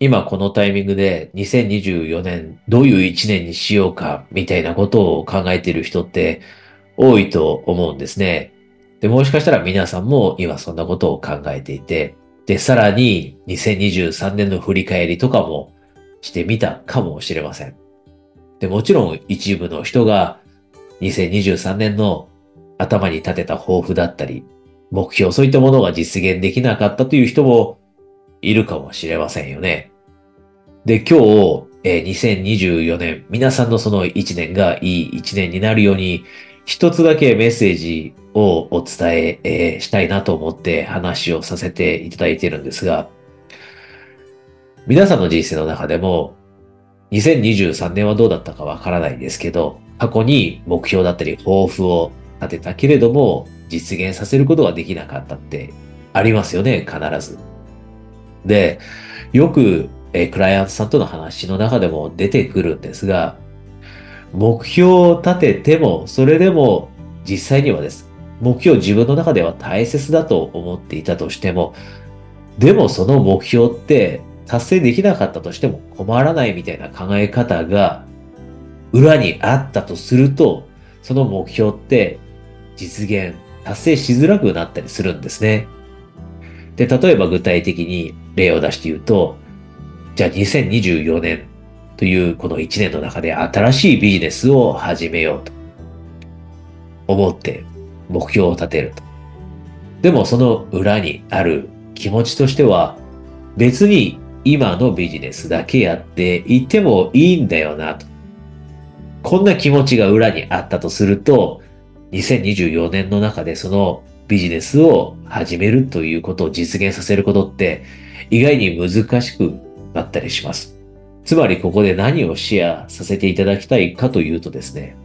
今このタイミングで2024年どういう1年にしようかみたいなことを考えている人って多いと思うんですね。で、もしかしたら皆さんも今そんなことを考えていて、で、さらに2023年の振り返りとかもしてみたかもしれません。で、もちろん一部の人が2023年の頭に立てた抱負だったり、目標、そういったものが実現できなかったという人もいるかもしれませんよね。で、今日、えー、2024年、皆さんのその1年がいい1年になるように、一つだけメッセージをお伝ええー、したいなと思って話をさせていただいているんですが、皆さんの人生の中でも、2023年はどうだったかわからないですけど、過去に目標だったり抱負を立てたけれども、実現させることができなかったってありますよね、必ず。で、よく、えクライアントさんとの話の中でも出てくるんですが、目標を立てても、それでも実際にはです。目標自分の中では大切だと思っていたとしても、でもその目標って達成できなかったとしても困らないみたいな考え方が裏にあったとすると、その目標って実現、達成しづらくなったりするんですね。で、例えば具体的に例を出して言うと、じゃあ2024年というこの1年の中で新しいビジネスを始めようと思って目標を立てると。でもその裏にある気持ちとしては別に今のビジネスだけやっていてもいいんだよなと。こんな気持ちが裏にあったとすると2024年の中でそのビジネスを始めるということを実現させることって意外に難しくなったりします。つまりここで何をシェアさせていただきたいかというとですね、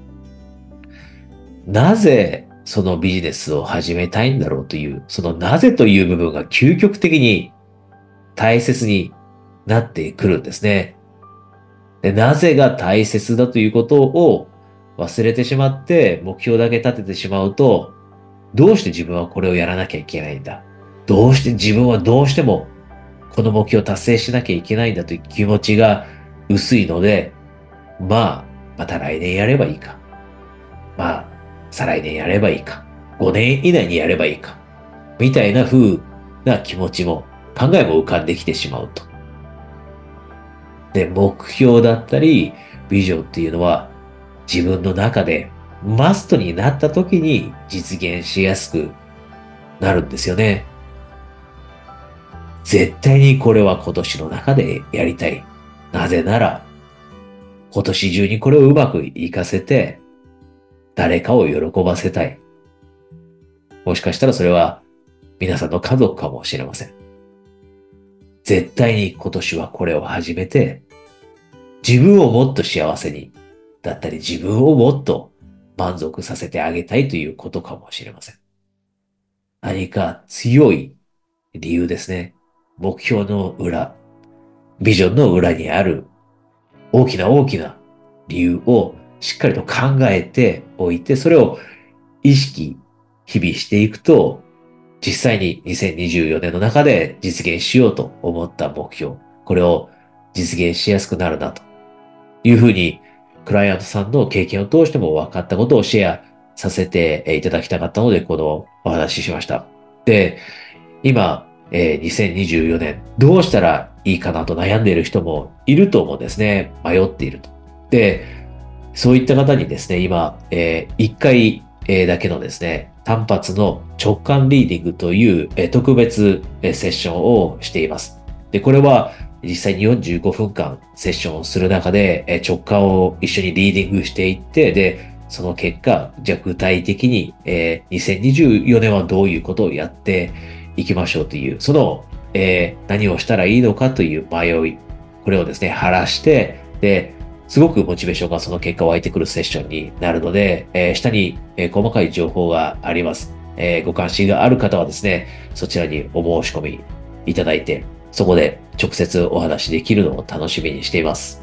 なぜそのビジネスを始めたいんだろうという、そのなぜという部分が究極的に大切になってくるんですね。でなぜが大切だということを忘れてしまって目標だけ立ててしまうと、どうして自分はこれをやらなきゃいけないんだ？どうして自分はどうしてもこの目標を達成しなきゃいけないんだという気持ちが薄いので、まあ、また来年やればいいか。まあ、再来年やればいいか。5年以内にやればいいか。みたいな風な気持ちも、考えも浮かんできてしまうと。で、目標だったり、ビジョンっていうのは、自分の中でマストになった時に実現しやすくなるんですよね。絶対にこれは今年の中でやりたい。なぜなら、今年中にこれをうまくいかせて、誰かを喜ばせたい。もしかしたらそれは皆さんの家族かもしれません。絶対に今年はこれを始めて、自分をもっと幸せに、だったり自分をもっと満足させてあげたいということかもしれません。何か強い理由ですね。目標の裏、ビジョンの裏にある大きな大きな理由をしっかりと考えておいて、それを意識、日々していくと、実際に2024年の中で実現しようと思った目標、これを実現しやすくなるなというふうに、クライアントさんの経験を通しても分かったことをシェアさせていただきたかったので、このお話ししました。で、今、え、2024年どうしたらいいかなと悩んでいる人もいると思うんですね。迷っていると。で、そういった方にですね、今、え、1回、だけのですね、単発の直感リーディングという、特別、セッションをしています。で、これは実際に45分間セッションをする中で、え、直感を一緒にリーディングしていって、で、その結果、じゃあ具体的に、えー、2024年はどういうことをやって行きましょうという、その、えー、何をしたらいいのかという迷い、これをですね、晴らして、で、すごくモチベーションがその結果湧いてくるセッションになるので、えー、下に、え、細かい情報があります。え、ご関心がある方はですね、そちらにお申し込みいただいて、そこで直接お話しできるのを楽しみにしています。